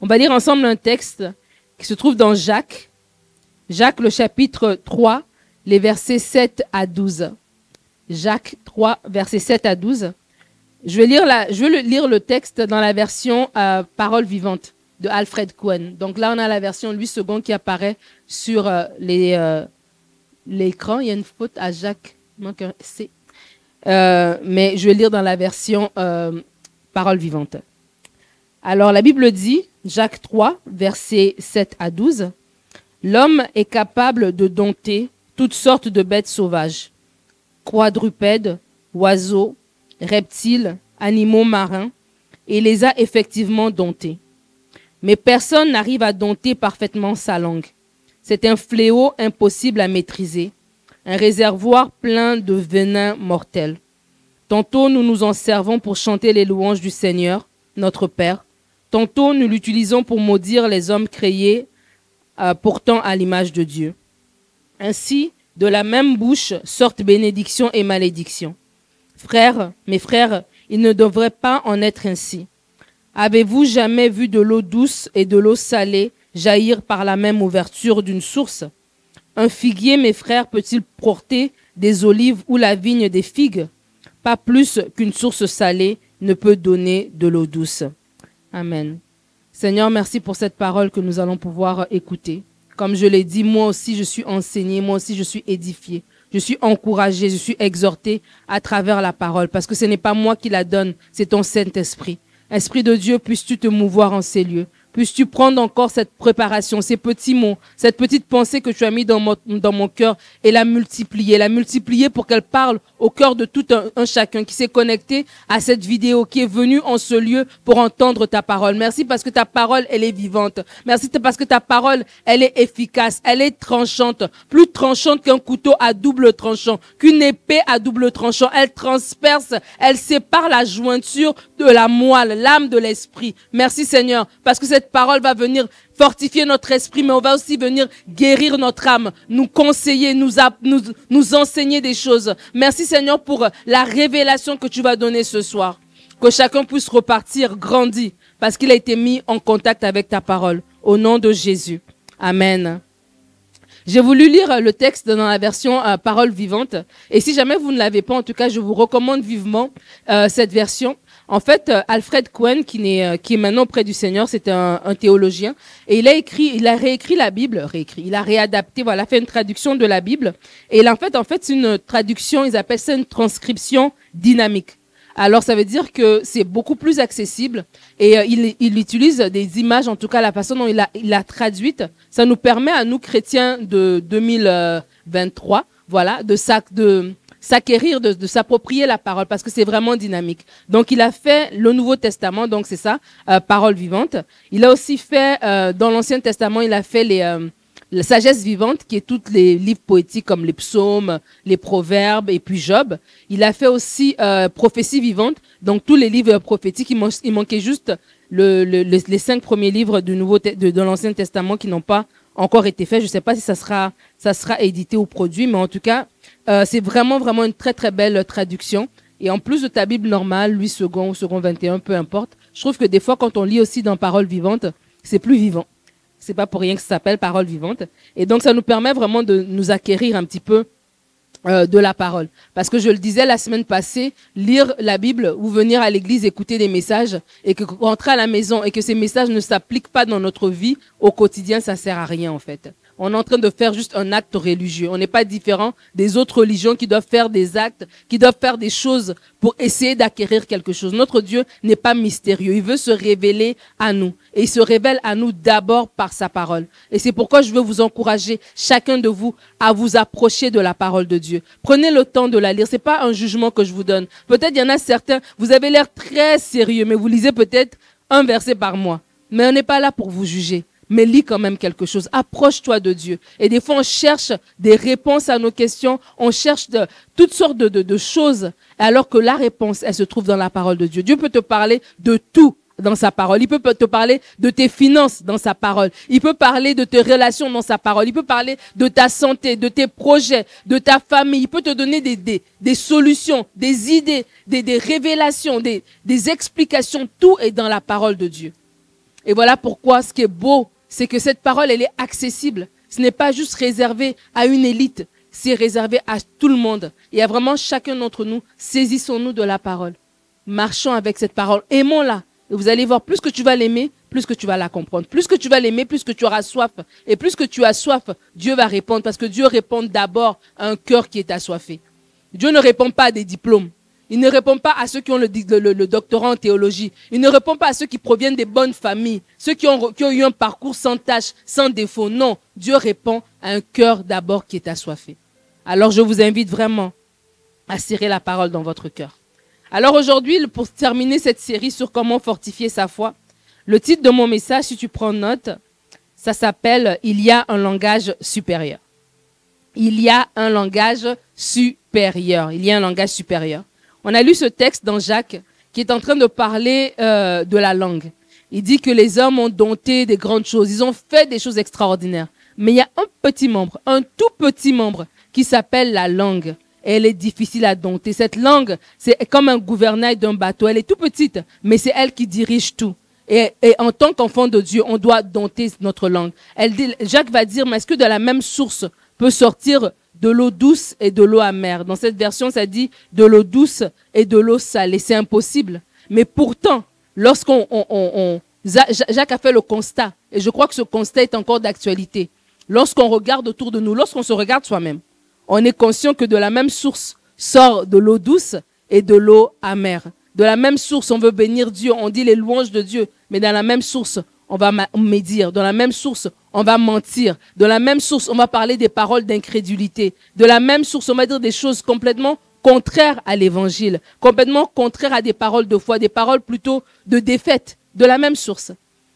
On va lire ensemble un texte qui se trouve dans Jacques, Jacques le chapitre 3, les versets 7 à 12. Jacques 3, versets 7 à 12. Je vais lire, le texte dans la version euh, parole vivante de Alfred Cohen. Donc là, on a la version 8 secondes qui apparaît sur euh, euh, l'écran. Il y a une faute à Jacques. manque un C. mais je vais lire dans la version parole vivante. Alors la Bible dit, Jacques 3, versets 7 à 12, L'homme est capable de dompter toutes sortes de bêtes sauvages, quadrupèdes, oiseaux, reptiles, animaux marins, et les a effectivement domptés. Mais personne n'arrive à dompter parfaitement sa langue. C'est un fléau impossible à maîtriser, un réservoir plein de venin mortel. Tantôt nous nous en servons pour chanter les louanges du Seigneur, notre Père, tantôt nous l'utilisons pour maudire les hommes créés euh, pourtant à l'image de Dieu. Ainsi, de la même bouche sortent bénédiction et malédiction. Frères, mes frères, il ne devrait pas en être ainsi. Avez-vous jamais vu de l'eau douce et de l'eau salée jaillir par la même ouverture d'une source? Un figuier, mes frères, peut-il porter des olives ou la vigne des figues? Pas plus qu'une source salée ne peut donner de l'eau douce. Amen. Seigneur, merci pour cette parole que nous allons pouvoir écouter. Comme je l'ai dit, moi aussi je suis enseigné, moi aussi je suis édifié. Je suis encouragé, je suis exhorté à travers la parole, parce que ce n'est pas moi qui la donne, c'est ton Saint-Esprit. Esprit de Dieu, puisses-tu te mouvoir en ces lieux? Puisses-tu prendre encore cette préparation, ces petits mots, cette petite pensée que tu as mis dans mon, dans mon cœur et la multiplier, la multiplier pour qu'elle parle au cœur de tout un, chacun qui s'est connecté à cette vidéo, qui est venu en ce lieu pour entendre ta parole. Merci parce que ta parole, elle est vivante. Merci parce que ta parole, elle est efficace, elle est tranchante, plus tranchante qu'un couteau à double tranchant, qu'une épée à double tranchant. Elle transperce, elle sépare la jointure de la moelle, l'âme de l'esprit. Merci Seigneur parce que cette parole va venir fortifier notre esprit, mais on va aussi venir guérir notre âme, nous conseiller, nous, nous, enseigner des choses. Merci Seigneur pour la révélation que tu vas donner ce soir. Que chacun puisse repartir grandi parce qu'il a été mis en contact avec ta parole. Au nom de Jésus. Amen. J'ai voulu lire le texte dans la version euh, parole vivante. Et si jamais vous ne l'avez pas, en tout cas, je vous recommande vivement euh, cette version. En fait, euh, Alfred Cohen, qui est, euh, qui est maintenant près du Seigneur, c'est un, un, théologien, et il a écrit, il a réécrit la Bible, réécrit, il a réadapté, voilà, fait une traduction de la Bible. Et là, en fait, en fait, une traduction, ils appellent ça une transcription dynamique. Alors, ça veut dire que c'est beaucoup plus accessible et euh, il, il, utilise des images, en tout cas la façon dont il a, il a traduite. Ça nous permet à nous chrétiens de 2023, voilà, de, sac, de s'acquérir, de, de s'approprier la parole, parce que c'est vraiment dynamique. Donc, il a fait le Nouveau Testament, donc c'est ça, euh, parole vivante. Il a aussi fait, euh, dans l'Ancien Testament, il a fait les, euh, la sagesse vivante, qui est tous les livres poétiques comme les psaumes, les proverbes et puis Job. Il a fait aussi euh, prophétie vivante, donc tous les livres prophétiques. Il, il manquait juste le, le, les cinq premiers livres du Nouveau de, de l'Ancien Testament qui n'ont pas encore été faits. Je ne sais pas si ça sera, ça sera édité ou produit, mais en tout cas, euh, c'est vraiment, vraiment une très, très belle traduction. Et en plus de ta Bible normale, 8 secondes ou second 21, peu importe, je trouve que des fois, quand on lit aussi dans Parole vivante, c'est plus vivant. C'est pas pour rien que ça s'appelle Parole vivante. Et donc, ça nous permet vraiment de nous acquérir un petit peu euh, de la parole. Parce que je le disais la semaine passée, lire la Bible ou venir à l'église écouter des messages et que rentrer à la maison et que ces messages ne s'appliquent pas dans notre vie au quotidien, ça sert à rien en fait on est en train de faire juste un acte religieux. On n'est pas différent des autres religions qui doivent faire des actes, qui doivent faire des choses pour essayer d'acquérir quelque chose. Notre Dieu n'est pas mystérieux. Il veut se révéler à nous. Et il se révèle à nous d'abord par sa parole. Et c'est pourquoi je veux vous encourager, chacun de vous, à vous approcher de la parole de Dieu. Prenez le temps de la lire. C'est pas un jugement que je vous donne. Peut-être il y en a certains, vous avez l'air très sérieux, mais vous lisez peut-être un verset par mois. Mais on n'est pas là pour vous juger mais lis quand même quelque chose. Approche-toi de Dieu. Et des fois, on cherche des réponses à nos questions, on cherche de, toutes sortes de, choses, alors que la réponse, elle se trouve dans la parole de Dieu. Dieu peut te parler de tout dans sa parole. Il peut te parler de tes finances dans sa parole. Il peut parler de tes relations dans sa parole. Il peut parler de ta santé, de tes projets, de ta famille. Il peut te donner des, solutions, des idées, des, des révélations, des, des explications. Tout est dans la parole de Dieu. Et voilà pourquoi ce qui est beau, c'est que cette parole, elle est accessible. Ce n'est pas juste réservé à une élite, c'est réservé à tout le monde. Et à vraiment chacun d'entre nous, saisissons-nous de la parole. Marchons avec cette parole, aimons-la. Et vous allez voir, plus que tu vas l'aimer, plus que tu vas la comprendre. Plus que tu vas l'aimer, plus que tu auras soif. Et plus que tu as soif, Dieu va répondre, parce que Dieu répond d'abord à un cœur qui est assoiffé. Dieu ne répond pas à des diplômes. Il ne répond pas à ceux qui ont le, doctorat en théologie. Il ne répond pas à ceux qui proviennent des bonnes familles, ceux qui ont, qui ont eu un parcours sans tâche, sans défaut. Non, Dieu répond à un cœur d'abord qui est assoiffé. Alors je vous invite vraiment à serrer la parole dans votre cœur. Alors aujourd'hui, pour terminer cette série sur comment fortifier sa foi, le titre de mon message, si tu prends note, ça s'appelle Il y a un langage supérieur. Il y a un langage supérieur. Il y a un langage supérieur. On a lu ce texte dans Jacques qui est en train de parler euh, de la langue. Il dit que les hommes ont dompté des grandes choses, ils ont fait des choses extraordinaires. Mais il y a un petit membre, un tout petit membre qui s'appelle la langue. elle est difficile à dompter. Cette langue, c'est comme un gouvernail d'un bateau. Elle est tout petite, mais c'est elle qui dirige tout. Et, en tant qu'enfant de Dieu, on doit dompter notre langue. Jacques va dire, mais est-ce que de la même source peut sortir de l'eau douce et de l'eau amère. Dans cette version, ça dit de l'eau douce et de l'eau salée. C'est impossible. Mais pourtant, lorsqu'on, on, Jacques a fait le constat, et je crois que ce constat est encore d'actualité. Lorsqu'on regarde autour de nous, lorsqu'on se regarde soi-même, on est conscient que de la même source sort de l'eau douce et de l'eau amère. De la même source, on veut bénir Dieu, on dit les louanges de Dieu, mais dans la même source, on va médire. Dans la même source, on va mentir. De la même source, on va parler des paroles d'incrédulité. De la même source, on va dire des choses complètement contraires à l'évangile, complètement contraires à des paroles de foi, des paroles plutôt de défaite. De la même source.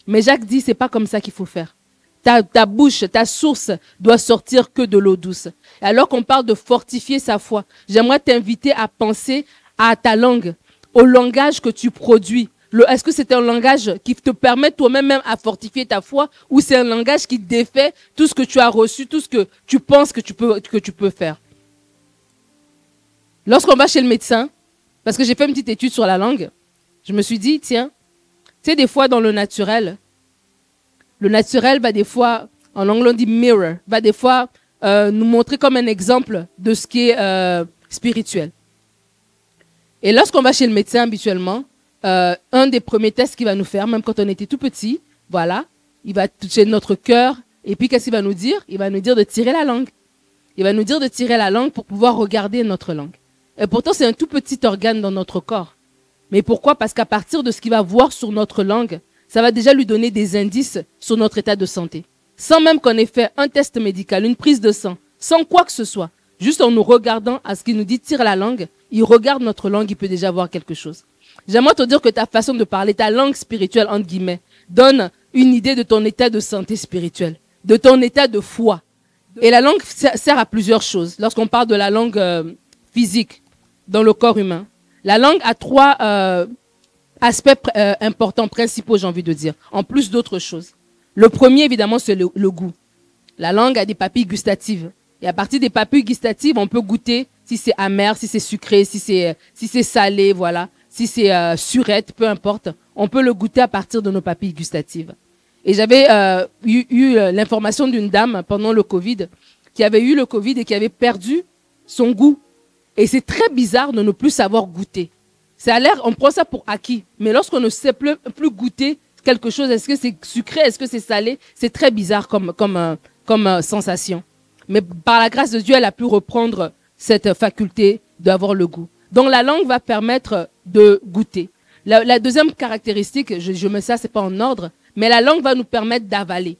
Mais Jacques dit, c'est pas comme ça qu'il faut faire. Ta, bouche, ta source doit sortir que de l'eau douce. Alors qu'on parle de fortifier sa foi, j'aimerais t'inviter à penser à ta langue, au langage que tu produis, est-ce que c'est un langage qui te permet toi-même même à fortifier ta foi ou c'est un langage qui défait tout ce que tu as reçu, tout ce que tu penses que tu peux, que tu peux faire? Lorsqu'on va chez le médecin, parce que j'ai fait une petite étude sur la langue, je me suis dit, tiens, tu sais, des fois dans le naturel, le naturel va des fois, en anglais on dit mirror, va des fois euh, nous montrer comme un exemple de ce qui est euh, spirituel. Et lorsqu'on va chez le médecin habituellement, euh, un des premiers tests qu'il va nous faire, même quand on était tout petit, voilà, il va toucher notre cœur. Et puis, qu'est-ce qu'il va nous dire? Il va nous dire de tirer la langue. Il va nous dire de tirer la langue pour pouvoir regarder notre langue. Et pourtant, c'est un tout petit organe dans notre corps. Mais pourquoi? Parce qu'à partir de ce qu'il va voir sur notre langue, ça va déjà lui donner des indices sur notre état de santé. Sans même qu'on ait fait un test médical, une prise de sang, sans quoi que ce soit. Juste en nous regardant à ce qu'il nous dit tire la langue, il regarde notre langue, il peut déjà voir quelque chose. J'aimerais te dire que ta façon de parler, ta langue spirituelle, entre guillemets, donne une idée de ton état de santé spirituelle, de ton état de foi. Et la langue sert à plusieurs choses. Lorsqu'on parle de la langue euh, physique dans le corps humain, la langue a trois euh, aspects euh, importants, principaux, j'ai envie de dire, en plus d'autres choses. Le premier, évidemment, c'est le, le, goût. La langue a des papilles gustatives. Et à partir des papilles gustatives, on peut goûter si c'est amer, si c'est sucré, si c'est si c'est salé, voilà si c'est euh, surette, peu importe, on peut le goûter à partir de nos papilles gustatives. Et j'avais euh, eu, eu euh, l'information d'une dame pendant le Covid qui avait eu le Covid et qui avait perdu son goût. Et c'est très bizarre de ne plus savoir goûter. Ça a l'air, on prend ça pour acquis. Mais lorsqu'on ne sait plus, goûter quelque chose, est-ce que c'est sucré, est-ce que c'est salé, c'est très bizarre comme, comme, comme sensation. Mais par la grâce de Dieu, elle a pu reprendre cette faculté d'avoir le goût. Donc la langue va permettre de goûter. La, deuxième caractéristique, je, je mets ça, c'est pas en ordre, mais la langue va nous permettre d'avaler.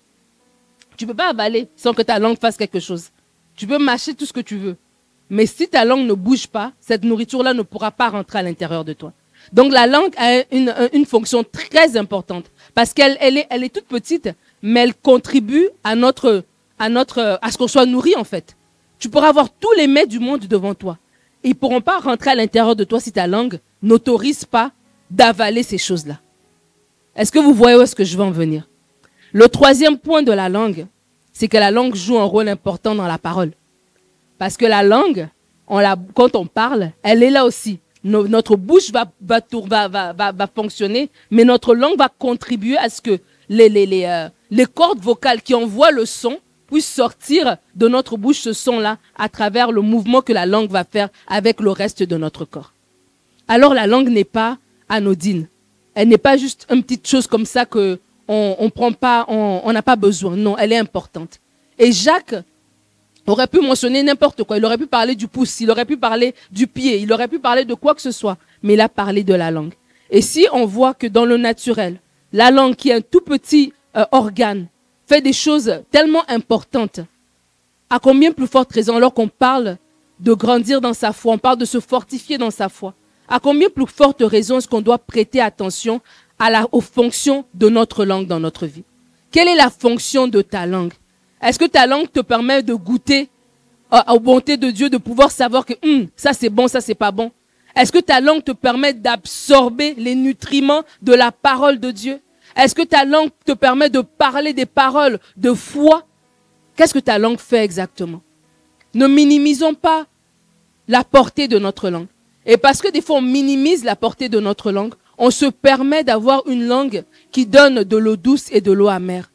Tu peux pas avaler sans que ta langue fasse quelque chose. Tu peux mâcher tout ce que tu veux. Mais si ta langue ne bouge pas, cette nourriture-là ne pourra pas rentrer à l'intérieur de toi. Donc la langue a une, une fonction très importante parce qu'elle elle est toute petite, mais elle contribue à notre, à notre, à ce qu'on soit nourri en fait. Tu pourras avoir tous les mets du monde devant toi. Ils pourront pas rentrer à l'intérieur de toi si ta langue n'autorise pas d'avaler ces choses-là. Est-ce que vous voyez où est-ce que je veux en venir? Le troisième point de la langue, c'est que la langue joue un rôle important dans la parole. Parce que la langue, quand on parle, elle est là aussi. notre bouche va, fonctionner, mais notre langue va contribuer à ce que les, euh, les cordes vocales qui envoient le son puissent sortir de notre bouche ce son-là à travers le mouvement que la langue va faire avec le reste de notre corps. Alors la langue n'est pas anodine. Elle n'est pas juste une petite chose comme ça que on, on prend pas, on n'a pas besoin. Non, elle est importante. Et Jacques aurait pu mentionner n'importe quoi. Il aurait pu parler du pouce, il aurait pu parler du pied, il aurait pu parler de quoi que ce soit. Mais il a parlé de la langue. Et si on voit que dans le naturel, la langue qui est un tout petit euh, organe fait des choses tellement importantes, à combien plus forte raison alors qu'on parle de grandir dans sa foi, on parle de se fortifier dans sa foi, à combien plus forte raison est-ce qu'on doit prêter attention aux fonctions de notre langue dans notre vie? Quelle est la fonction de ta langue? Est-ce que ta langue te permet de goûter aux bontés de Dieu, de pouvoir savoir que hum, ça c'est bon, ça c'est pas bon? Est-ce que ta langue te permet d'absorber les nutriments de la parole de Dieu? Est-ce que ta langue te permet de parler des paroles de foi? Qu'est-ce que ta langue fait exactement? Ne minimisons pas la portée de notre langue. Et parce que des fois on minimise la portée de notre langue, on se permet d'avoir une langue qui donne de l'eau douce et de l'eau amère.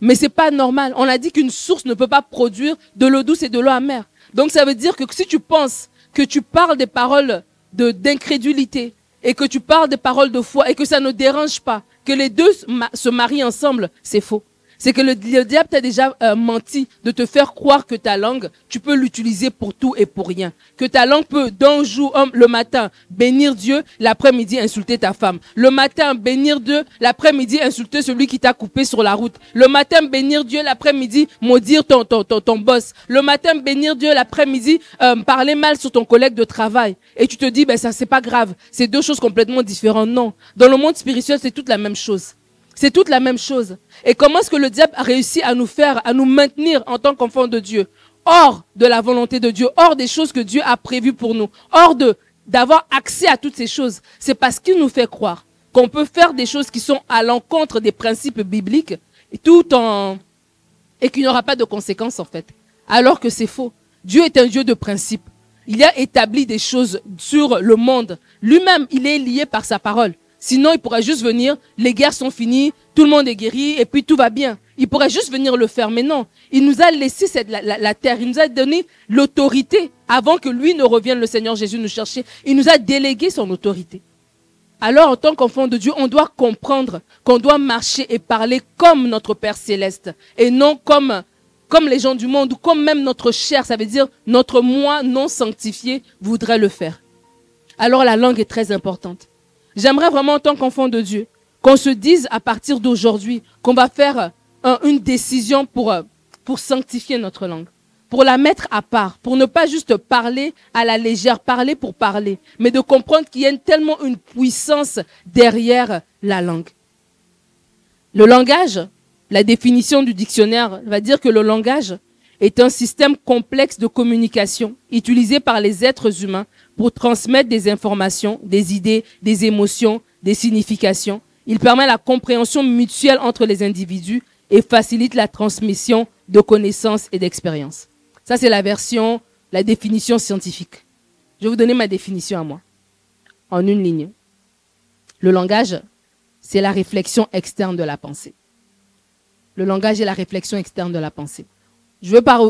Mais c'est pas normal. On a dit qu'une source ne peut pas produire de l'eau douce et de l'eau amère. Donc ça veut dire que si tu penses que tu parles des paroles d'incrédulité et que tu parles des paroles de foi et que ça ne dérange pas, que les deux se marient ensemble, c'est faux c'est que le, diable t'a déjà euh, menti de te faire croire que ta langue, tu peux l'utiliser pour tout et pour rien. Que ta langue peut, d'un jour, le matin, bénir Dieu, l'après-midi, insulter ta femme. Le matin, bénir Dieu, l'après-midi, insulter celui qui t'a coupé sur la route. Le matin, bénir Dieu, l'après-midi, maudire ton, ton, ton, ton boss. Le matin, bénir Dieu, l'après-midi, euh, parler mal sur ton collègue de travail. Et tu te dis, ben ça, c'est pas grave. C'est deux choses complètement différentes. Non. Dans le monde spirituel, c'est toute la même chose. C'est toute la même chose. Et comment est-ce que le diable a réussi à nous faire, à nous maintenir en tant qu'enfants de Dieu, hors de la volonté de Dieu, hors des choses que Dieu a prévues pour nous, hors de d'avoir accès à toutes ces choses C'est parce qu'il nous fait croire qu'on peut faire des choses qui sont à l'encontre des principes bibliques, tout en et qu'il n'y aura pas de conséquences en fait. Alors que c'est faux. Dieu est un Dieu de principes. Il a établi des choses sur le monde. Lui-même, il est lié par sa parole. Sinon, il pourrait juste venir, les guerres sont finies, tout le monde est guéri et puis tout va bien. Il pourrait juste venir le faire, mais non. Il nous a laissé la terre, il nous a donné l'autorité avant que lui ne revienne, le Seigneur Jésus, nous chercher. Il nous a délégué son autorité. Alors, en tant qu'enfant de Dieu, on doit comprendre qu'on doit marcher et parler comme notre Père céleste et non comme, comme les gens du monde ou comme même notre chair, ça veut dire notre moi non sanctifié voudrait le faire. Alors, la langue est très importante. J'aimerais vraiment, en tant qu'enfant de Dieu, qu'on se dise à partir d'aujourd'hui qu'on va faire une décision pour, euh, pour sanctifier notre langue, pour la mettre à part, pour ne pas juste parler à la légère, parler pour parler, mais de comprendre qu'il y a tellement une puissance derrière la langue. Le langage, la définition du dictionnaire va dire que le langage est un système complexe de communication utilisé par les êtres humains pour transmettre des informations, des idées, des émotions, des significations. Il permet la compréhension mutuelle entre les individus et facilite la transmission de connaissances et d'expériences. Ça, c'est la version, la définition scientifique. Je vais vous donner ma définition à moi, en une ligne. Le langage, c'est la réflexion externe de la pensée. Le langage est la réflexion externe de la pensée.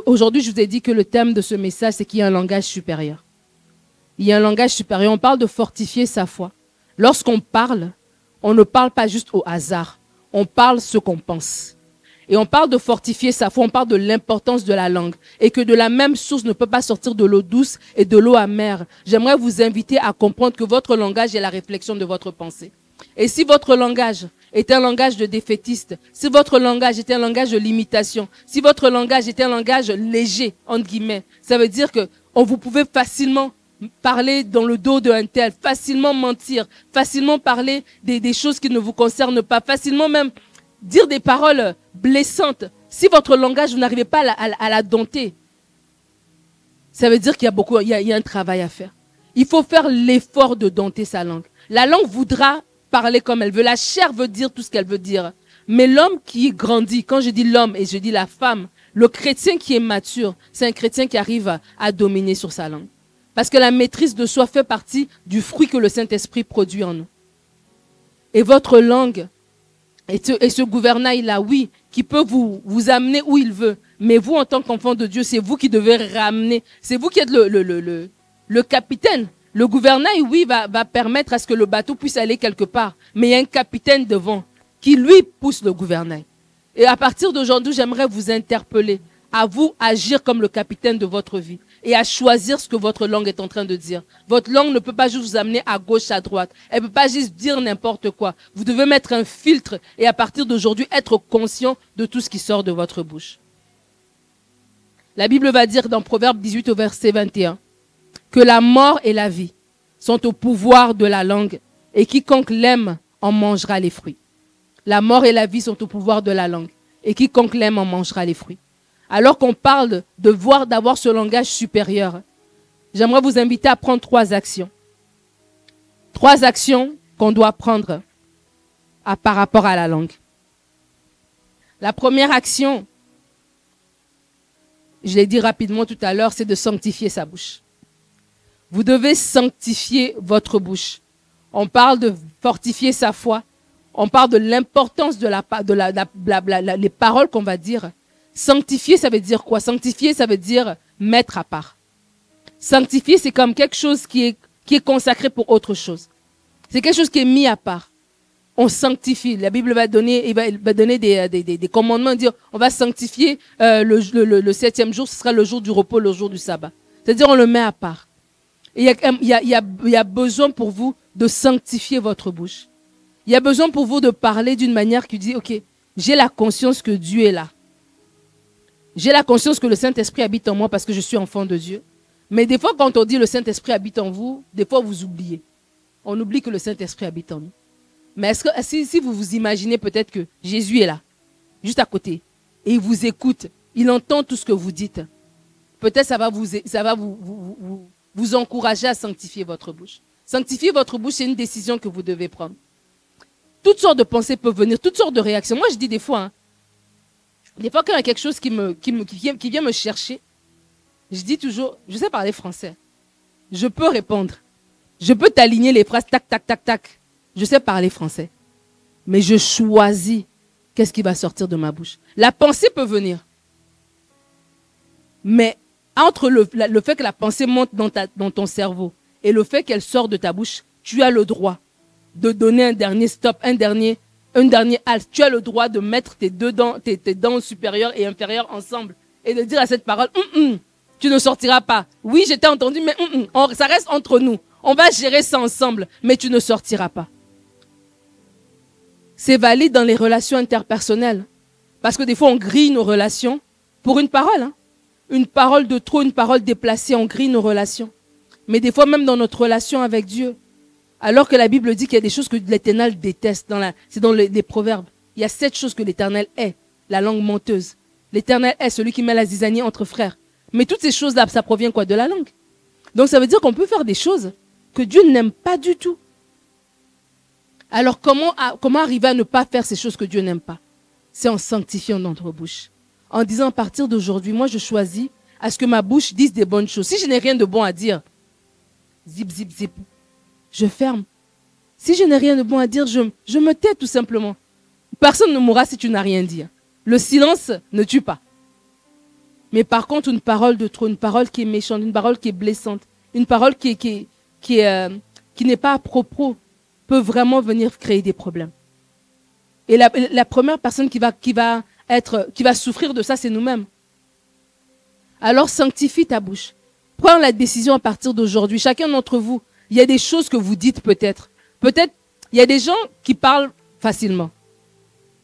Aujourd'hui, je vous ai dit que le thème de ce message, c'est qu'il y a un langage supérieur il y a un langage supérieur. On parle de fortifier sa foi. Lorsqu'on parle, on ne parle pas juste au hasard. On parle ce qu'on pense. Et on parle de fortifier sa foi, on parle de l'importance de la langue. Et que de la même source ne peut pas sortir de l'eau douce et de l'eau amère. J'aimerais vous inviter à comprendre que votre langage est la réflexion de votre pensée. Et si votre langage est un langage de défaitiste, si votre langage est un langage de limitation, si votre langage est un langage léger, entre guillemets, ça veut dire que on vous pouvez facilement parler dans le dos d'un tel, facilement mentir, facilement parler des, choses qui ne vous concernent pas, facilement même dire des paroles blessantes. Si votre langage, vous n'arrivez pas à la, dompter, ça veut dire qu'il y a beaucoup, il y a, un travail à faire. Il faut faire l'effort de dompter sa langue. La langue voudra parler comme elle veut. La chair veut dire tout ce qu'elle veut dire. Mais l'homme qui grandit, quand je dis l'homme et je dis la femme, le chrétien qui est mature, c'est un chrétien qui arrive à dominer sur sa langue. Parce que la maîtrise de soi fait partie du fruit que le Saint-Esprit produit en nous. Et votre langue Et ce, gouvernail-là, oui, qui peut vous, vous amener où il veut. Mais vous, en tant qu'enfant de Dieu, c'est vous qui devez ramener. C'est vous qui êtes le, le, le, le capitaine. Le gouvernail, oui, va, permettre à ce que le bateau puisse aller quelque part. Mais il y a un capitaine devant qui, lui, pousse le gouvernail. Et à partir d'aujourd'hui, j'aimerais vous interpeller à vous agir comme le capitaine de votre vie et à choisir ce que votre langue est en train de dire. Votre langue ne peut pas juste vous amener à gauche, à droite. Elle ne peut pas juste dire n'importe quoi. Vous devez mettre un filtre et à partir d'aujourd'hui être conscient de tout ce qui sort de votre bouche. La Bible va dire dans Proverbe 18 au verset 21 que la mort et la vie sont au pouvoir de la langue et quiconque l'aime en mangera les fruits. La mort et la vie sont au pouvoir de la langue et quiconque l'aime en mangera les fruits alors qu'on parle de voir, d'avoir ce langage supérieur, j'aimerais vous inviter à prendre trois actions. Trois actions qu'on doit prendre par rapport à la langue. La première action, je l'ai dit rapidement tout à l'heure, c'est de sanctifier sa bouche. Vous devez sanctifier votre bouche. On parle de fortifier sa foi. On parle de l'importance de, la, de la, les paroles qu'on va dire. Sanctifier, ça veut dire quoi? Sanctifier, ça veut dire mettre à part. Sanctifier, c'est comme quelque chose qui est, qui est consacré pour autre chose. C'est quelque chose qui est mis à part. On sanctifie. La Bible va donner, il va, donner des, des, des, commandements, dire on va sanctifier euh, le, le, le, septième jour, ce sera le jour du repos, le jour du sabbat. C'est-à-dire on le met à part. Il y a, besoin pour vous de sanctifier votre bouche. Il y a besoin pour vous de parler d'une manière qui dit, OK, j'ai la conscience que Dieu est là. J'ai la conscience que le Saint-Esprit habite en moi parce que je suis enfant de Dieu. Mais des fois, quand on dit le Saint-Esprit habite en vous, des fois vous oubliez. On oublie que le Saint-Esprit habite en nous. Mais si, vous vous imaginez peut-être que Jésus est là, juste à côté, et il vous écoute, il entend tout ce que vous dites, peut-être ça va ça va vous, vous encourager à sanctifier votre bouche. Sanctifier votre bouche, c'est une décision que vous devez prendre. Toutes sortes de pensées peuvent venir, toutes sortes de réactions. Moi, je dis des fois, hein, des fois, quand il y a quelque chose qui, vient, qui vient me chercher, je dis toujours, je sais parler français. Je peux répondre. Je peux t'aligner les phrases, tac, tac, tac, tac. Je sais parler français. Mais je choisis qu'est-ce qui va sortir de ma bouche. La pensée peut venir. Mais entre le, le fait que la pensée monte dans, ta, dans ton cerveau et le fait qu'elle sort de ta bouche, tu as le droit de donner un dernier stop, un dernier un dernier halte. Tu as le droit de mettre tes deux dents, tes, dents supérieures et inférieures ensemble et de dire à cette parole, hum, hum, tu ne sortiras pas. Oui, j'étais entendu, mais hum, ça reste entre nous. On va gérer ça ensemble, mais tu ne sortiras pas. C'est valide dans les relations interpersonnelles. Parce que des fois, on grille nos relations pour une parole. Hein. Une parole de trop, une parole déplacée, on grille nos relations. Mais des fois, même dans notre relation avec Dieu, alors que la Bible dit qu'il y a des choses que l'Éternel déteste. C'est dans les, proverbes. Il y a sept choses que l'Éternel est. La langue menteuse. L'Éternel est celui qui met la zizanie entre frères. Mais toutes ces choses-là, ça provient quoi? De la langue. Donc ça veut dire qu'on peut faire des choses que Dieu n'aime pas du tout. Alors comment, comment arriver à ne pas faire ces choses que Dieu n'aime pas? C'est en sanctifiant notre bouche. En disant à partir d'aujourd'hui, moi je choisis à ce que ma bouche dise des bonnes choses. Si je n'ai rien de bon à dire, zip, zip, zip, je ferme. Si je n'ai rien de bon à dire, je, je me tais tout simplement. Personne ne mourra si tu n'as rien dit. Le silence ne tue pas. Mais par contre, une parole de trop, une parole qui est méchante, une parole qui est blessante, une parole qui, qui, qui, euh, qui n'est pas à propos, peut vraiment venir créer des problèmes. Et la, la première personne qui va, qui, va être, qui va souffrir de ça, c'est nous-mêmes. Alors sanctifie ta bouche. Prends la décision à partir d'aujourd'hui. Chacun d'entre vous, il y a des choses que vous dites peut-être. Peut-être, il y a des gens qui parlent facilement.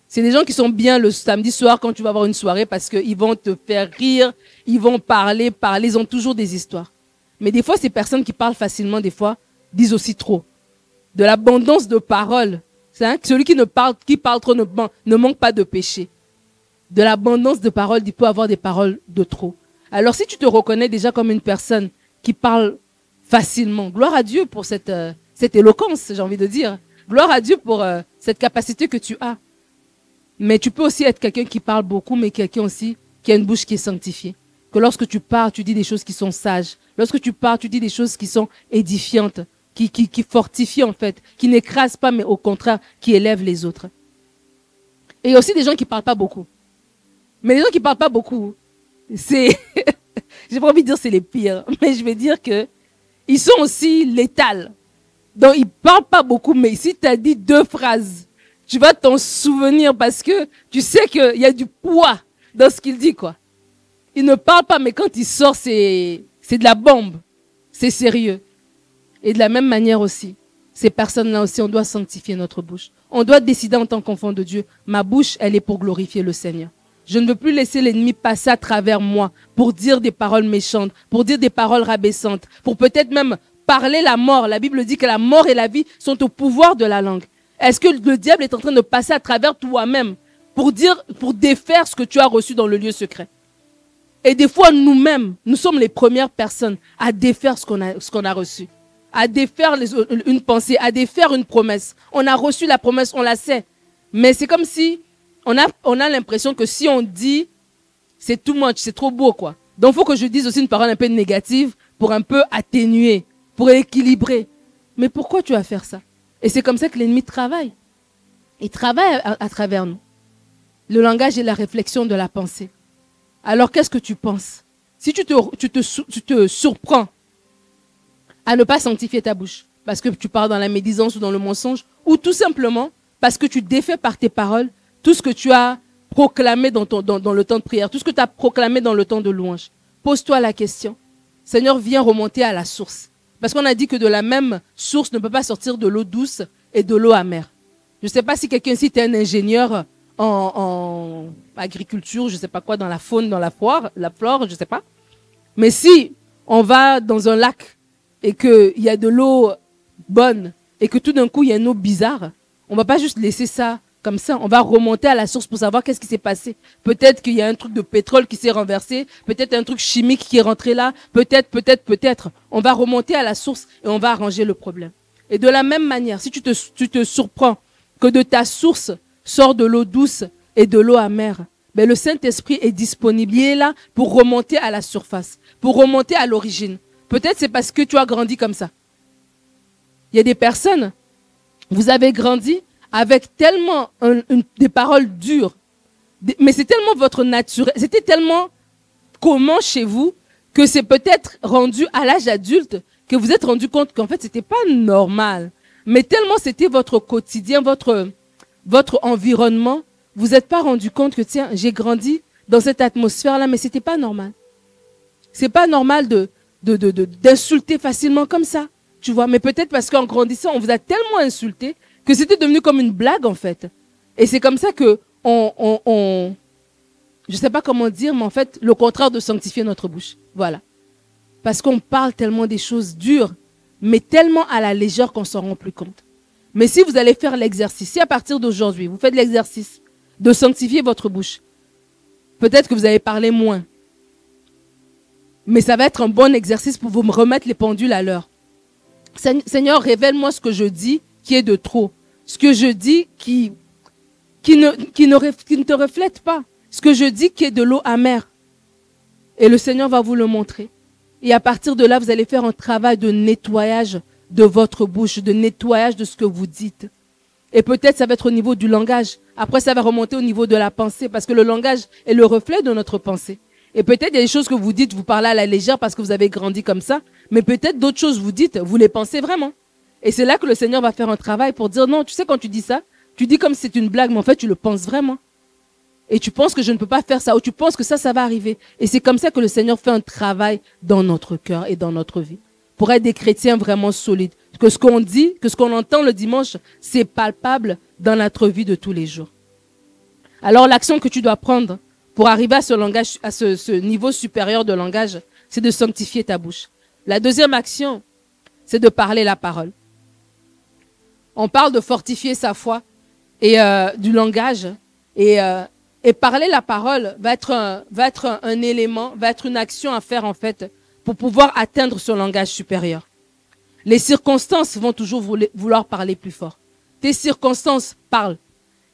C'est des gens qui sont bien le samedi soir quand tu vas avoir une soirée parce qu'ils vont te faire rire, ils vont parler, parler, ils ont toujours des histoires. Mais des fois, ces personnes qui parlent facilement, des fois, disent aussi trop. De l'abondance de paroles. Celui qui ne parle, qui parle trop ne manque pas de péché. De l'abondance de paroles, il peut avoir des paroles de trop. Alors si tu te reconnais déjà comme une personne qui parle facilement. Gloire à Dieu pour cette, euh, cette éloquence, j'ai envie de dire. Gloire à Dieu pour euh, cette capacité que tu as. Mais tu peux aussi être quelqu'un qui parle beaucoup, mais quelqu'un aussi qui a une bouche qui est sanctifiée. Que lorsque tu parles, tu dis des choses qui sont sages. Lorsque tu parles, tu dis des choses qui sont édifiantes, qui, qui, qui fortifient en fait, qui n'écrasent pas, mais au contraire, qui élèvent les autres. Et aussi des gens qui parlent pas beaucoup. Mais les gens qui parlent pas beaucoup, c'est, j'ai pas envie de dire c'est les pires, mais je vais dire que ils sont aussi létals. Donc ils parlent pas beaucoup, mais si tu as dit deux phrases, tu vas t'en souvenir parce que tu sais qu'il y a du poids dans ce qu'il dit, quoi. Il ne parle pas, mais quand il sort, c'est de la bombe. C'est sérieux. Et de la même manière aussi, ces personnes-là aussi, on doit sanctifier notre bouche. On doit décider en tant qu'enfant de Dieu, ma bouche, elle est pour glorifier le Seigneur. Je ne veux plus laisser l'ennemi passer à travers moi pour dire des paroles méchantes, pour dire des paroles rabaissantes, pour peut-être même parler la mort. La Bible dit que la mort et la vie sont au pouvoir de la langue. Est-ce que le diable est en train de passer à travers toi-même pour dire, pour défaire ce que tu as reçu dans le lieu secret? Et des fois, nous-mêmes, nous sommes les premières personnes à défaire ce qu'on a, ce qu'on a reçu, à défaire une pensée, à défaire une promesse. On a reçu la promesse, on la sait. Mais c'est comme si on a, on a l'impression que si on dit, c'est too much, c'est trop beau, quoi. Donc, faut que je dise aussi une parole un peu négative pour un peu atténuer, pour équilibrer. Mais pourquoi tu vas faire ça? Et c'est comme ça que l'ennemi travaille. Il travaille à, travers nous. Le langage est la réflexion de la pensée. Alors, qu'est-ce que tu penses? Si tu te surprends à ne pas sanctifier ta bouche, parce que tu parles dans la médisance ou dans le mensonge, ou tout simplement parce que tu défais par tes paroles tout ce que tu as proclamé dans, le temps de prière, tout ce que tu as proclamé dans le temps de louange. Pose-toi la question. Seigneur, viens remonter à la source. Parce qu'on a dit que de la même source ne peut pas sortir de l'eau douce et de l'eau amère. Je ne sais pas si quelqu'un ici est un ingénieur en, agriculture, je ne sais pas quoi, dans la faune, dans la flore, la flore, je ne sais pas. Mais si on va dans un lac et qu'il y a de l'eau bonne et que tout d'un coup il y a une eau bizarre, on ne va pas juste laisser ça comme ça, on va remonter à la source pour savoir qu'est-ce qui s'est passé. Peut-être qu'il y a un truc de pétrole qui s'est renversé, peut-être un truc chimique qui est rentré là, peut-être, peut-être, peut-être. On va remonter à la source et on va arranger le problème. Et de la même manière, si tu te, tu te surprends que de ta source sort de l'eau douce et de l'eau amère, ben le Saint-Esprit est disponible. Il est là pour remonter à la surface, pour remonter à l'origine. Peut-être c'est parce que tu as grandi comme ça. Il y a des personnes, vous avez grandi avec tellement des paroles dures, mais c'est tellement votre nature, c'était tellement comment chez vous que c'est peut-être rendu à l'âge adulte que vous êtes rendu compte qu'en fait c'était pas normal, mais tellement c'était votre quotidien, votre votre environnement, vous n'êtes pas rendu compte que tiens j'ai grandi dans cette atmosphère là, mais c'était pas normal. C'est pas normal de d'insulter de, de, facilement comme ça, tu vois. Mais peut-être parce qu'en grandissant on vous a tellement insulté que c'était devenu comme une blague en fait. Et c'est comme ça que on, on, je sais pas comment dire, mais en fait, le contraire de sanctifier notre bouche. Voilà. Parce qu'on parle tellement des choses dures, mais tellement à la légère qu'on s'en rend plus compte. Mais si vous allez faire l'exercice, si à partir d'aujourd'hui, vous faites l'exercice de sanctifier votre bouche, peut-être que vous allez parler moins. Mais ça va être un bon exercice pour vous remettre les pendules à l'heure. Seigneur, révèle-moi ce que je dis qui est de trop. Ce que je dis qui, qui, ne, qui, ne, te reflète pas. Ce que je dis qui est de l'eau amère. Et le Seigneur va vous le montrer. Et à partir de là, vous allez faire un travail de nettoyage de votre bouche, de nettoyage de ce que vous dites. Et peut-être ça va être au niveau du langage. Après, ça va remonter au niveau de la pensée, parce que le langage est le reflet de notre pensée. Et peut-être il y a des choses que vous dites, vous parlez à la légère parce que vous avez grandi comme ça, mais peut-être d'autres choses vous dites, vous les pensez vraiment. Et c'est là que le Seigneur va faire un travail pour dire non, tu sais, quand tu dis ça, tu dis comme si c'est une blague, mais en fait, tu le penses vraiment. Et tu penses que je ne peux pas faire ça, ou tu penses que ça, ça va arriver. Et c'est comme ça que le Seigneur fait un travail dans notre cœur et dans notre vie. Pour être des chrétiens vraiment solides. Que ce qu'on dit, que ce qu'on entend le dimanche, c'est palpable dans notre vie de tous les jours. Alors, l'action que tu dois prendre pour arriver à ce langage, à ce, ce niveau supérieur de langage, c'est de sanctifier ta bouche. La deuxième action, c'est de parler la parole on parle de fortifier sa foi et euh, du langage. Et, euh, et parler la parole va être, un, va être un, élément, va être une action à faire en fait pour pouvoir atteindre son langage supérieur. Les circonstances vont toujours vouloir parler plus fort. Tes circonstances parlent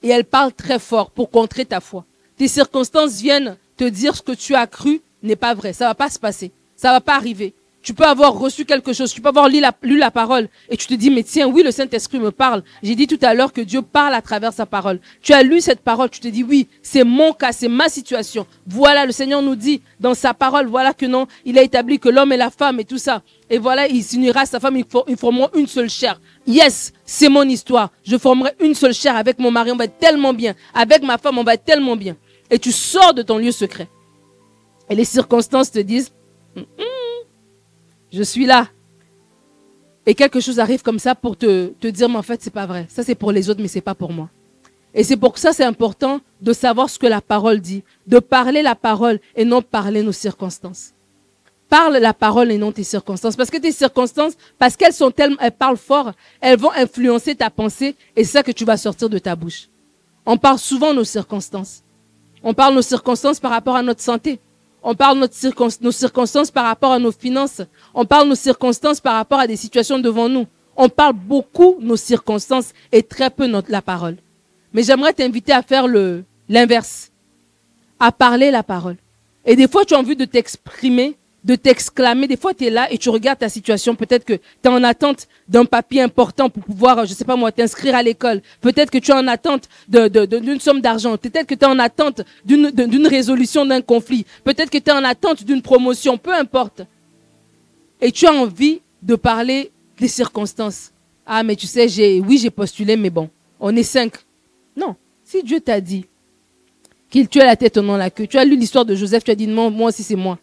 et elles parlent très fort pour contrer ta foi. Tes circonstances viennent te dire ce que tu as cru n'est pas vrai. Ça va pas se passer. Ça va pas arriver. Tu peux avoir reçu quelque chose, tu peux avoir lu la, parole et tu te dis, mais tiens, oui, le Saint-Esprit me parle. J'ai dit tout à l'heure que Dieu parle à travers sa parole. Tu as lu cette parole, tu te dis, oui, c'est mon cas, c'est ma situation. Voilà, le Seigneur nous dit dans sa parole, voilà que non, il a établi que l'homme et la femme et tout ça. Et voilà, il s'unira à sa femme, ils formeront une seule chair. Yes, c'est mon histoire. Je formerai une seule chair avec mon mari, on va être tellement bien. Avec ma femme, on va être tellement bien. Et tu sors de ton lieu secret. Et les circonstances te disent, je suis là. Et quelque chose arrive comme ça pour te, dire, mais en fait, c'est pas vrai. Ça, c'est pour les autres, mais c'est pas pour moi. Et c'est pour ça, c'est important de savoir ce que la parole dit, de parler la parole et non parler nos circonstances. Parle la parole et non tes circonstances. Parce que tes circonstances, parce qu'elles sont tellement, elles parlent fort, elles vont influencer ta pensée et c'est ça que tu vas sortir de ta bouche. On parle souvent nos circonstances. On parle nos circonstances par rapport à notre santé. On parle de nos circonstances par rapport à nos finances. On parle nos circonstances par rapport à des situations devant nous. On parle beaucoup nos circonstances et très peu notre, la parole. Mais j'aimerais t'inviter à faire l'inverse. À parler la parole. Et des fois, tu as envie de t'exprimer de t'exclamer. Des fois, tu es là et tu regardes ta situation. Peut-être que tu es en attente d'un papier important pour pouvoir, je sais pas moi, t'inscrire à l'école. Peut-être que tu es en attente d'une de, de, somme d'argent. Peut-être que tu es en attente d'une résolution d'un conflit. Peut-être que tu es en attente d'une promotion. Peu importe. Et tu as envie de parler des circonstances. Ah, mais tu sais, j'ai, oui, j'ai postulé, mais bon, on est cinq. Non. Si Dieu t'a dit qu'il tu as la tête au nom la queue, tu as lu l'histoire de Joseph, tu as dit non, moi aussi c'est moi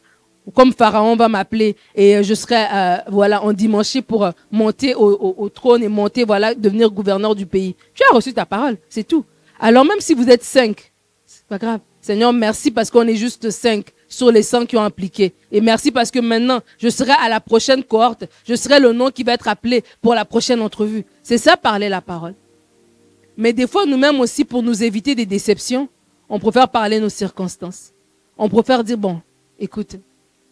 comme Pharaon va m'appeler et euh, je serai euh, voilà en dimanche pour euh, monter au, trône et monter voilà devenir gouverneur du pays. Tu as reçu ta parole, c'est tout. Alors même si vous êtes cinq, c'est pas grave. Seigneur, merci parce qu'on est juste cinq sur les cent qui ont appliqué. Et merci parce que maintenant, je serai à la prochaine cohorte. Je serai le nom qui va être appelé pour la prochaine entrevue. C'est ça, parler la parole. Mais des fois, nous-mêmes aussi, pour nous éviter des déceptions, on préfère parler nos circonstances. On préfère dire, bon, écoute,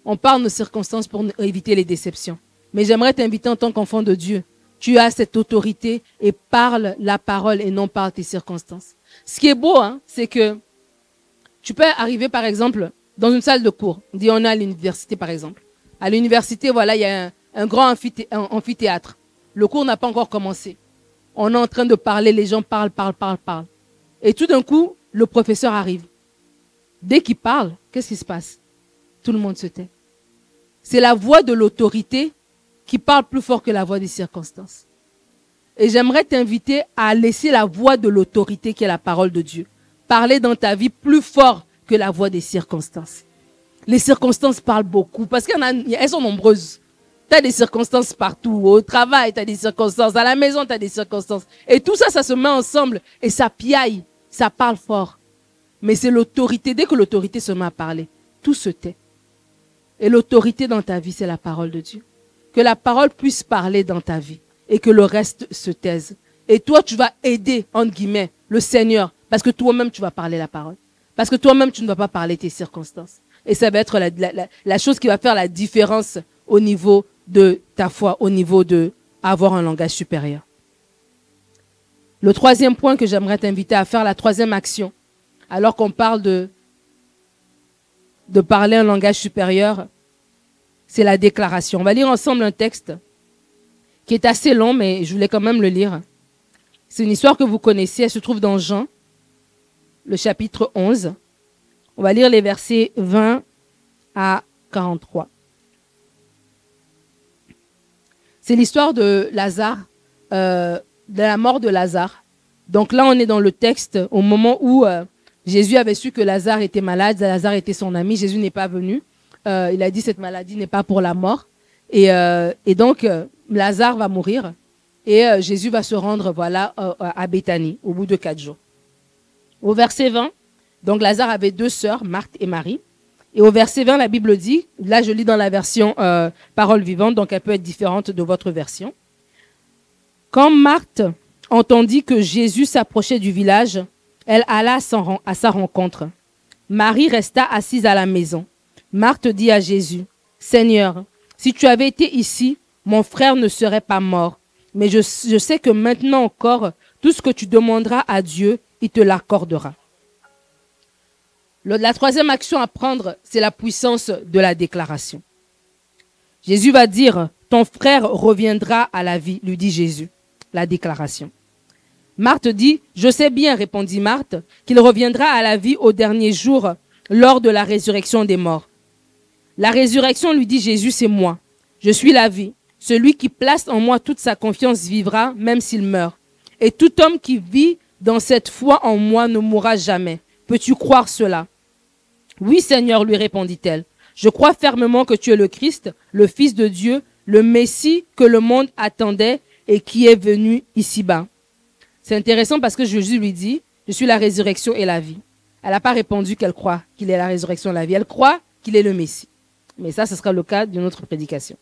on parle nos circonstances pour éviter les déceptions. Mais j'aimerais t'inviter en tant qu'enfant de Dieu. Tu as cette autorité et parle la parole et non parle tes circonstances. Ce qui est beau, hein, c'est que tu peux arriver, par exemple, dans une salle de cours. Dit on est à l'université, par exemple. À l'université, voilà, il y a un, grand amphithéâtre. Le cours n'a pas encore commencé. On est en train de parler, les gens parlent, parlent, parlent, parlent. Et tout d'un coup, le professeur arrive. Dès qu'il parle, qu'est-ce qui se passe? Tout le monde se tait. C'est la voix de l'autorité qui parle plus fort que la voix des circonstances. Et j'aimerais t'inviter à laisser la voix de l'autorité qui est la parole de Dieu parler dans ta vie plus fort que la voix des circonstances. Les circonstances parlent beaucoup parce qu'elles sont nombreuses. Tu as des circonstances partout. Au travail, tu as des circonstances. À la maison, tu as des circonstances. Et tout ça, ça se met ensemble et ça piaille. Ça parle fort. Mais c'est l'autorité. Dès que l'autorité se met à parler, tout se tait. Et l'autorité dans ta vie, c'est la parole de Dieu. Que la parole puisse parler dans ta vie et que le reste se taise. Et toi, tu vas aider, entre guillemets, le Seigneur parce que toi-même, tu vas parler la parole. Parce que toi-même, tu ne vas pas parler tes circonstances. Et ça va être la, la, chose qui va faire la différence au niveau de ta foi, au niveau de avoir un langage supérieur. Le troisième point que j'aimerais t'inviter à faire, la troisième action, alors qu'on parle de de parler un langage supérieur, c'est la déclaration. On va lire ensemble un texte qui est assez long, mais je voulais quand même le lire. C'est une histoire que vous connaissez, elle se trouve dans Jean, le chapitre 11. On va lire les versets 20 à 43. C'est l'histoire de Lazare, euh, de la mort de Lazare. Donc là, on est dans le texte au moment où euh, Jésus avait su que Lazare était malade, Lazare était son ami, Jésus n'est pas venu. Euh, il a dit cette maladie n'est pas pour la mort. Et, euh, donc, euh, Lazare va mourir et Jésus va se rendre voilà, à Béthanie au bout de quatre jours. Au verset 20, donc Lazare avait deux sœurs, Marthe et Marie. Et au verset 20, la Bible dit, là je lis dans la version parole vivante, donc elle peut être différente de votre version. Quand Marthe entendit que Jésus s'approchait du village, elle alla à sa rencontre. Marie resta assise à la maison. Marthe dit à Jésus, Seigneur, si tu avais été ici, mon frère ne serait pas mort. Mais je, sais que maintenant encore, tout ce que tu demanderas à Dieu, il te l'accordera. La troisième action à prendre, c'est la puissance de la déclaration. Jésus va dire, ton frère reviendra à la vie, lui dit Jésus. La déclaration. Marthe dit, je sais bien, répondit Marthe, qu'il reviendra à la vie au dernier jour lors de la résurrection des morts. La résurrection, lui dit Jésus, c'est moi. Je suis la vie. Celui qui place en moi toute sa confiance vivra, même s'il meurt. Et tout homme qui vit dans cette foi en moi ne mourra jamais. Peux-tu croire cela? Oui, Seigneur, lui répondit-elle. Je crois fermement que tu es le Christ, le Fils de Dieu, le Messie que le monde attendait et qui est venu ici-bas. C'est intéressant parce que Jésus lui dit, je suis la résurrection et la vie. Elle n'a pas répondu qu'elle croit qu'il est la résurrection et la vie. Elle croit qu'il est le Messie. Mais ça, ce sera le cas d'une autre prédication.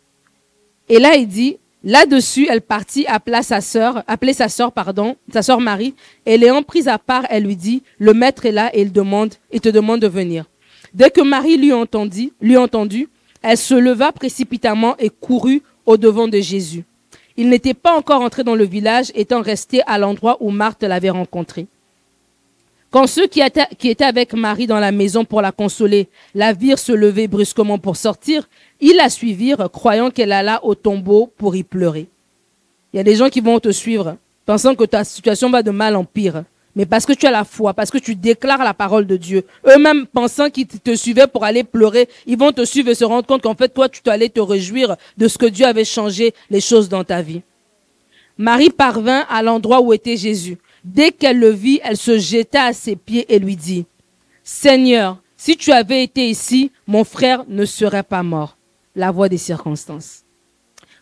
Et là, il dit, là-dessus, elle partit, appela sa sœur, appelait sa sœur, pardon, sa sœur Marie, et l'ayant prise à part, elle lui dit, le maître est là et il demande, et te demande de venir. Dès que Marie lui entendit, lui entendu, elle se leva précipitamment et courut au devant de Jésus. Il n'était pas encore entré dans le village, étant resté à l'endroit où Marthe l'avait rencontré. Quand ceux qui étaient, avec Marie dans la maison pour la consoler la virent se lever brusquement pour sortir, ils la suivirent, croyant qu'elle alla au tombeau pour y pleurer. Il y a des gens qui vont te suivre, pensant que ta situation va de mal en pire. Mais parce que tu as la foi, parce que tu déclares la parole de Dieu, eux-mêmes pensant qu'ils te suivaient pour aller pleurer, ils vont te suivre et se rendre compte qu'en fait, toi, tu allais te réjouir de ce que Dieu avait changé les choses dans ta vie. Marie parvint à l'endroit où était Jésus. Dès qu'elle le vit, elle se jeta à ses pieds et lui dit, Seigneur, si tu avais été ici, mon frère ne serait pas mort. La voix des circonstances.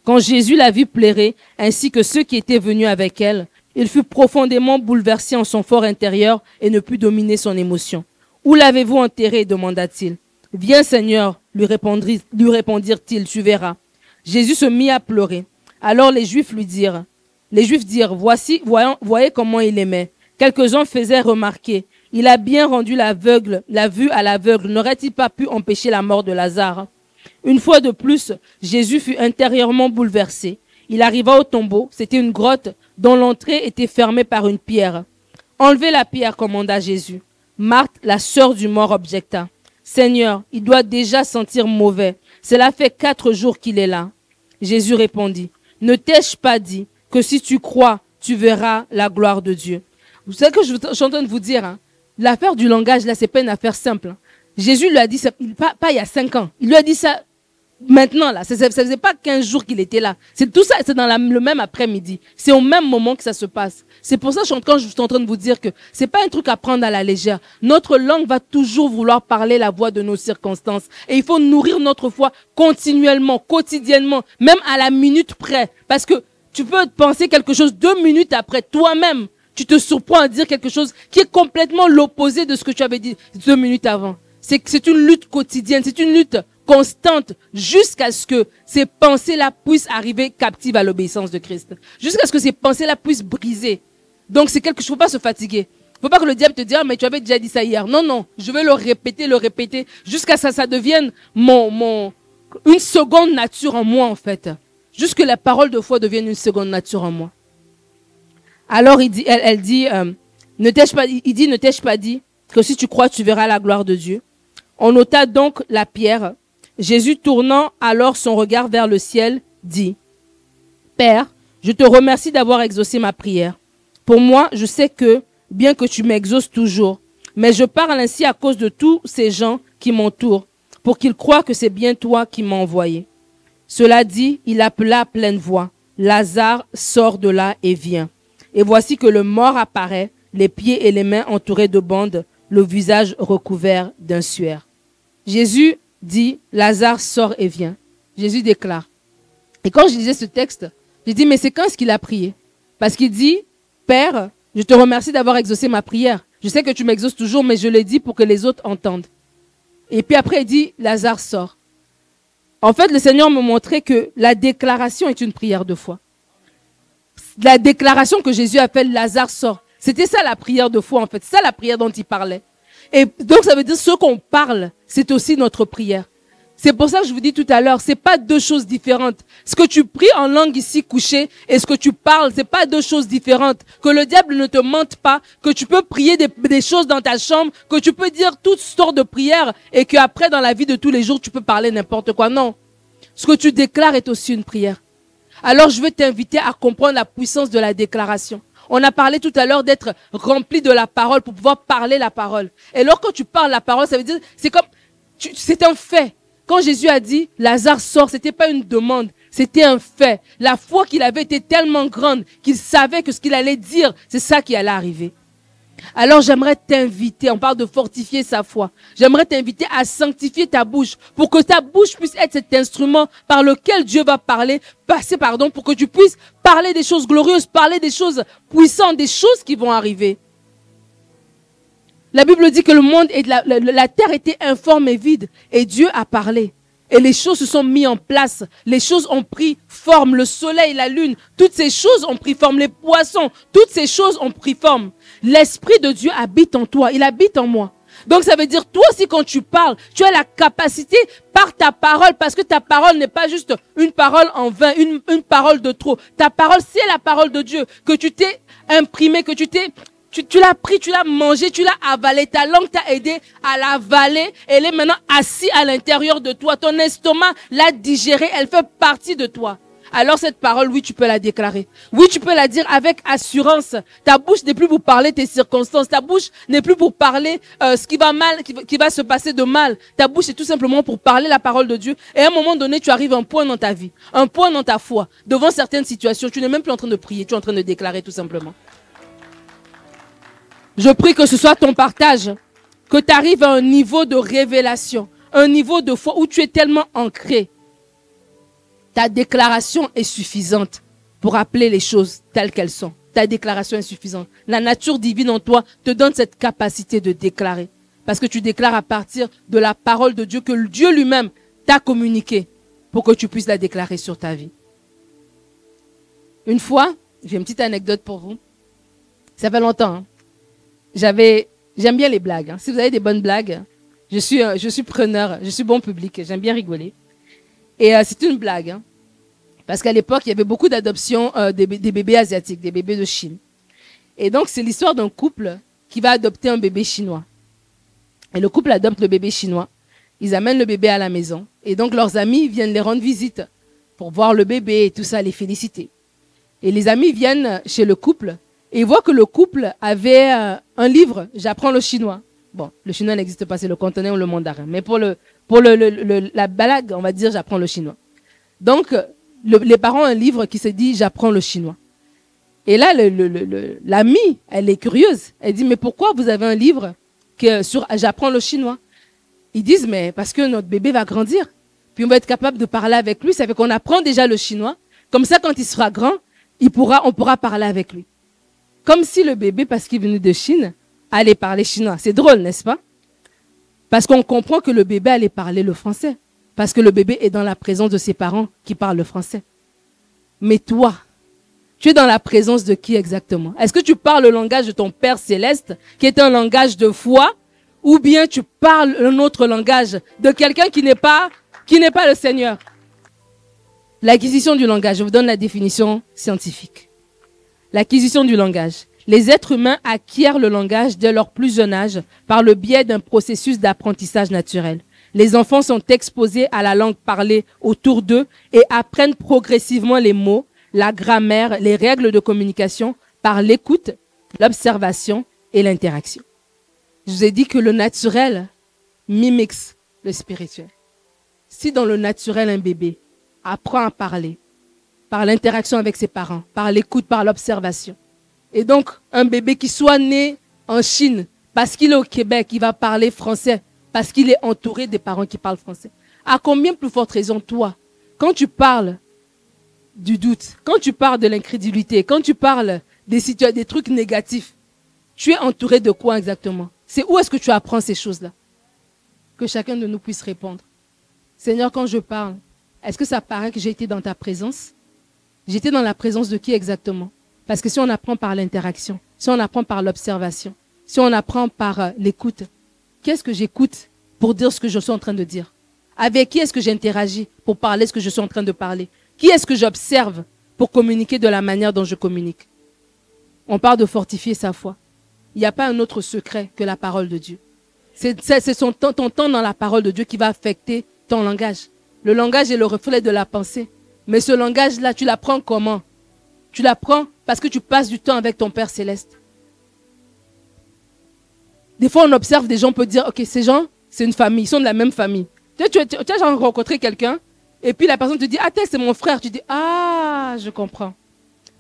Quand Jésus la vit pleurer, ainsi que ceux qui étaient venus avec elle, il fut profondément bouleversé en son fort intérieur et ne put dominer son émotion. Où l'avez-vous enterré? demanda-t-il. Viens, Seigneur, lui, répondirent-ils, tu verras. Jésus se mit à pleurer. Alors les Juifs lui dirent, les Juifs dirent, voici, voyons, voyez comment il aimait. Quelques-uns faisaient remarquer, il a bien rendu l'aveugle, la vue à l'aveugle. N'aurait-il pas pu empêcher la mort de Lazare? Une fois de plus, Jésus fut intérieurement bouleversé. Il arriva au tombeau, c'était une grotte dont l'entrée était fermée par une pierre. Enlevez la pierre, commanda Jésus. Marthe, la sœur du mort, objecta. Seigneur, il doit déjà sentir mauvais. Cela fait quatre jours qu'il est là. Jésus répondit, Ne t'ai-je pas dit que si tu crois, tu verras la gloire de Dieu? Vous savez que je, de vous dire, hein, l'affaire du langage, là, c'est pas une affaire simple. Hein. Jésus lui a dit ça, pas il y a cinq ans. Il lui a dit ça maintenant, là. Ça, ne faisait pas 15 jours qu'il était là. C'est tout ça, c'est dans le même après-midi. C'est au même moment que ça se passe. C'est pour ça que quand je suis en train de vous dire que c'est pas un truc à prendre à la légère. Notre langue va toujours vouloir parler la voix de nos circonstances. Et il faut nourrir notre foi continuellement, quotidiennement, même à la minute près. Parce que tu peux penser quelque chose deux minutes après toi-même. Tu te surprends à dire quelque chose qui est complètement l'opposé de ce que tu avais dit deux minutes avant. C'est c'est une lutte quotidienne, c'est une lutte constante jusqu'à ce que ces pensées-là puissent arriver captives à l'obéissance de Christ. Jusqu'à ce que ces pensées-là puissent briser. Donc c'est quelque chose, faut pas se fatiguer. Faut pas que le diable te dise, ah, mais tu avais déjà dit ça hier. Non, non, je vais le répéter, le répéter, jusqu'à que ça devienne mon, mon, une seconde nature en moi, en fait. Jusque la parole de foi devienne une seconde nature en moi. Alors il dit, elle, dit, euh, ne t'ai-je pas, il dit, ne t'ai-je pas dit que si tu crois, tu verras la gloire de Dieu. On ôta donc la pierre. Jésus tournant alors son regard vers le ciel, dit, Père, je te remercie d'avoir exaucé ma prière. Pour moi, je sais que, bien que tu m'exauces toujours, mais je parle ainsi à cause de tous ces gens qui m'entourent, pour qu'ils croient que c'est bien toi qui m'as envoyé. Cela dit, il appela à pleine voix. Lazare sort de là et vient. Et voici que le mort apparaît, les pieds et les mains entourés de bandes, le visage recouvert d'un suaire. Jésus dit, Lazare sort et vient. Jésus déclare. Et quand je lisais ce texte, j'ai dit, mais c'est quand est-ce qu'il a prié? Parce qu'il dit, Père, je te remercie d'avoir exaucé ma prière. Je sais que tu m'exauces toujours, mais je l'ai dit pour que les autres entendent. Et puis après, il dit, Lazare sort. En fait, le Seigneur me montrait que la déclaration est une prière de foi. La déclaration que Jésus appelle Lazare sort. C'était ça la prière de foi, en fait. C'est ça la prière dont il parlait. Et donc, ça veut dire ce qu'on parle, c'est aussi notre prière. C'est pour ça que je vous dis tout à l'heure, c'est pas deux choses différentes. Ce que tu pries en langue ici couché et ce que tu parles, c'est pas deux choses différentes. Que le diable ne te mente pas, que tu peux prier des, des choses dans ta chambre, que tu peux dire toutes sortes de prières et que après dans la vie de tous les jours tu peux parler n'importe quoi. Non. Ce que tu déclares est aussi une prière. Alors je veux t'inviter à comprendre la puissance de la déclaration. On a parlé tout à l'heure d'être rempli de la parole pour pouvoir parler la parole. Et lorsque tu parles la parole, ça veut dire, c'est comme, c'est un fait. Quand Jésus a dit, Lazare sort, c'était pas une demande, c'était un fait. La foi qu'il avait été tellement grande qu'il savait que ce qu'il allait dire, c'est ça qui allait arriver. Alors j'aimerais t'inviter, on parle de fortifier sa foi, j'aimerais t'inviter à sanctifier ta bouche pour que ta bouche puisse être cet instrument par lequel Dieu va parler, passer pardon, pour que tu puisses parler des choses glorieuses, parler des choses puissantes, des choses qui vont arriver. La Bible dit que le monde et la, la terre était informe et vide et Dieu a parlé. Et les choses se sont mises en place. Les choses ont pris forme. Le soleil, la lune, toutes ces choses ont pris forme. Les poissons, toutes ces choses ont pris forme. L'Esprit de Dieu habite en toi. Il habite en moi. Donc ça veut dire, toi aussi quand tu parles, tu as la capacité par ta parole, parce que ta parole n'est pas juste une parole en vain, une, une parole de trop. Ta parole, c'est la parole de Dieu que tu t'es imprimé, que tu t'es tu, l'as pris, tu l'as mangé, tu l'as avalé. Ta langue t'a aidé à l'avaler. Elle est maintenant assise à l'intérieur de toi. Ton estomac l'a digérée. Elle fait partie de toi. Alors cette parole, oui, tu peux la déclarer. Oui, tu peux la dire avec assurance. Ta bouche n'est plus pour parler tes circonstances. Ta bouche n'est plus pour parler euh, ce qui va mal, qui, qui, va se passer de mal. Ta bouche est tout simplement pour parler la parole de Dieu. Et à un moment donné, tu arrives à un point dans ta vie, un point dans ta foi. Devant certaines situations, tu n'es même plus en train de prier, tu es en train de déclarer tout simplement. Je prie que ce soit ton partage, que tu arrives à un niveau de révélation, un niveau de foi où tu es tellement ancré. Ta déclaration est suffisante pour appeler les choses telles qu'elles sont. Ta déclaration est suffisante. La nature divine en toi te donne cette capacité de déclarer. Parce que tu déclares à partir de la parole de Dieu que Dieu lui-même t'a communiqué pour que tu puisses la déclarer sur ta vie. Une fois, j'ai une petite anecdote pour vous. Ça fait longtemps. Hein j'avais, j'aime bien les blagues. Hein. Si vous avez des bonnes blagues, je suis, je suis preneur, je suis bon public, j'aime bien rigoler. Et euh, c'est une blague, hein. parce qu'à l'époque, il y avait beaucoup d'adoptions euh, des, des, bébés asiatiques, des bébés de Chine. Et donc, c'est l'histoire d'un couple qui va adopter un bébé chinois. Et le couple adopte le bébé chinois. Ils amènent le bébé à la maison. Et donc, leurs amis viennent les rendre visite pour voir le bébé et tout ça, les féliciter. Et les amis viennent chez le couple et il voit que le couple avait euh, un livre, j'apprends le chinois. Bon, le chinois n'existe pas, c'est le cantonais ou le mandarin. Mais pour le, pour le, la balade, on va dire, j'apprends le chinois. Donc, les parents ont un livre qui se dit, j'apprends le chinois. Et là, l'amie, elle est curieuse. Elle dit, mais pourquoi vous avez un livre que sur j'apprends le chinois? Ils disent, mais parce que notre bébé va grandir. Puis on va être capable de parler avec lui. Ça fait qu'on apprend déjà le chinois. Comme ça, quand il sera grand, il pourra, on pourra parler avec lui. Comme si le bébé, parce qu'il venait de Chine, allait parler chinois. C'est drôle, n'est-ce pas? Parce qu'on comprend que le bébé allait parler le français. Parce que le bébé est dans la présence de ses parents qui parlent le français. Mais toi, tu es dans la présence de qui exactement? Est-ce que tu parles le langage de ton Père céleste, qui est un langage de foi, ou bien tu parles un autre langage de quelqu'un qui n'est pas, qui n'est pas le Seigneur? L'acquisition du langage, je vous donne la définition scientifique l'acquisition du langage. Les êtres humains acquièrent le langage dès leur plus jeune âge par le biais d'un processus d'apprentissage naturel. Les enfants sont exposés à la langue parlée autour d'eux et apprennent progressivement les mots, la grammaire, les règles de communication par l'écoute, l'observation et l'interaction. Je vous ai dit que le naturel mimique le spirituel. Si dans le naturel un bébé apprend à parler, par l'interaction avec ses parents, par l'écoute, par l'observation. Et donc, un bébé qui soit né en Chine, parce qu'il est au Québec, il va parler français, parce qu'il est entouré des parents qui parlent français. À combien plus forte raison, toi, quand tu parles du doute, quand tu parles de l'incrédulité, quand tu parles des des trucs négatifs, tu es entouré de quoi exactement? C'est où est-ce que tu apprends ces choses-là? Que chacun de nous puisse répondre. Seigneur, quand je parle, est-ce que ça paraît que j'ai été dans ta présence? J'étais dans la présence de qui exactement? Parce que si on apprend par l'interaction, si on apprend par l'observation, si on apprend par euh, l'écoute, qu'est-ce que j'écoute pour dire ce que je suis en train de dire? Avec qui est-ce que j'interagis pour parler ce que je suis en train de parler? Qui est-ce que j'observe pour communiquer de la manière dont je communique? On parle de fortifier sa foi. Il n'y a pas un autre secret que la parole de Dieu. C'est ton temps dans la parole de Dieu qui va affecter ton langage. Le langage est le reflet de la pensée. Mais ce langage-là, tu l'apprends comment? Tu l'apprends parce que tu passes du temps avec ton Père céleste. Des fois, on observe des gens, on peut dire, OK, ces gens, c'est une famille, ils sont de la même famille. Tu, tu, as rencontré quelqu'un, et puis la personne te dit, ah, c'est mon frère. Tu dis, ah, je comprends.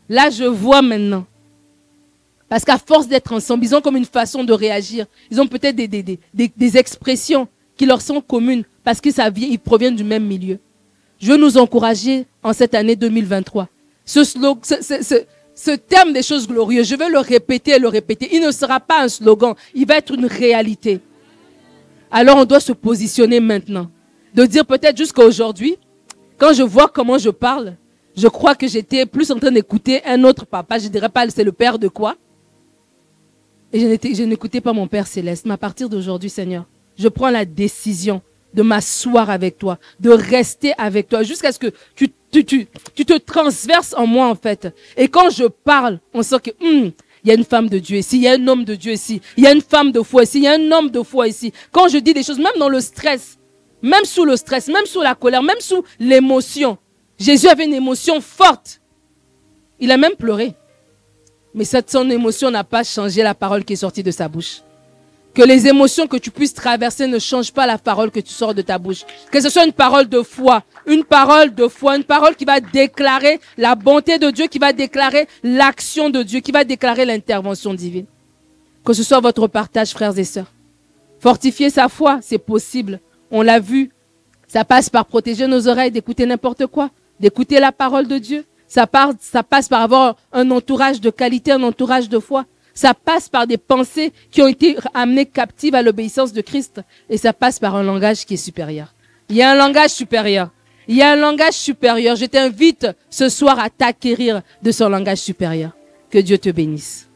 Là, je vois maintenant. Parce qu'à force d'être ensemble, ils ont comme une façon de réagir. Ils ont peut-être des, des, des, expressions qui leur sont communes parce que proviennent du même milieu. Je veux nous encourager en cette année 2023. Ce, slogan, ce, terme des choses glorieuses, je veux le répéter et le répéter. Il ne sera pas un slogan, il va être une réalité. Alors on doit se positionner maintenant. De dire peut-être jusqu'à aujourd'hui, quand je vois comment je parle, je crois que j'étais plus en train d'écouter un autre papa. Je dirais pas c'est le père de quoi. Et je n'écoutais pas mon Père céleste. Mais à partir d'aujourd'hui, Seigneur, je prends la décision de m'asseoir avec toi, de rester avec toi, jusqu'à ce que tu, tu, tu, tu, te transverses en moi, en fait. Et quand je parle, on sent que, hum, il y a une femme de Dieu ici, il y a un homme de Dieu ici, il y a une femme de foi ici, il y a un homme de foi ici. Quand je dis des choses, même dans le stress, même sous le stress, même sous la colère, même sous l'émotion, Jésus avait une émotion forte. Il a même pleuré. Mais cette son émotion n'a pas changé la parole qui est sortie de sa bouche. Que les émotions que tu puisses traverser ne changent pas la parole que tu sors de ta bouche. Que ce soit une parole de foi, une parole de foi, une parole qui va déclarer la bonté de Dieu, qui va déclarer l'action de Dieu, qui va déclarer l'intervention divine. Que ce soit votre partage, frères et sœurs. Fortifier sa foi, c'est possible. On l'a vu. Ça passe par protéger nos oreilles d'écouter n'importe quoi, d'écouter la parole de Dieu, ça, passe par avoir un entourage de qualité, un entourage de foi. Ça passe par des pensées qui ont été amenées captives à l'obéissance de Christ. Et ça passe par un langage qui est supérieur. Il y a un langage supérieur. Il y a un langage supérieur. Je t'invite ce soir à t'acquérir de son langage supérieur. Que Dieu te bénisse.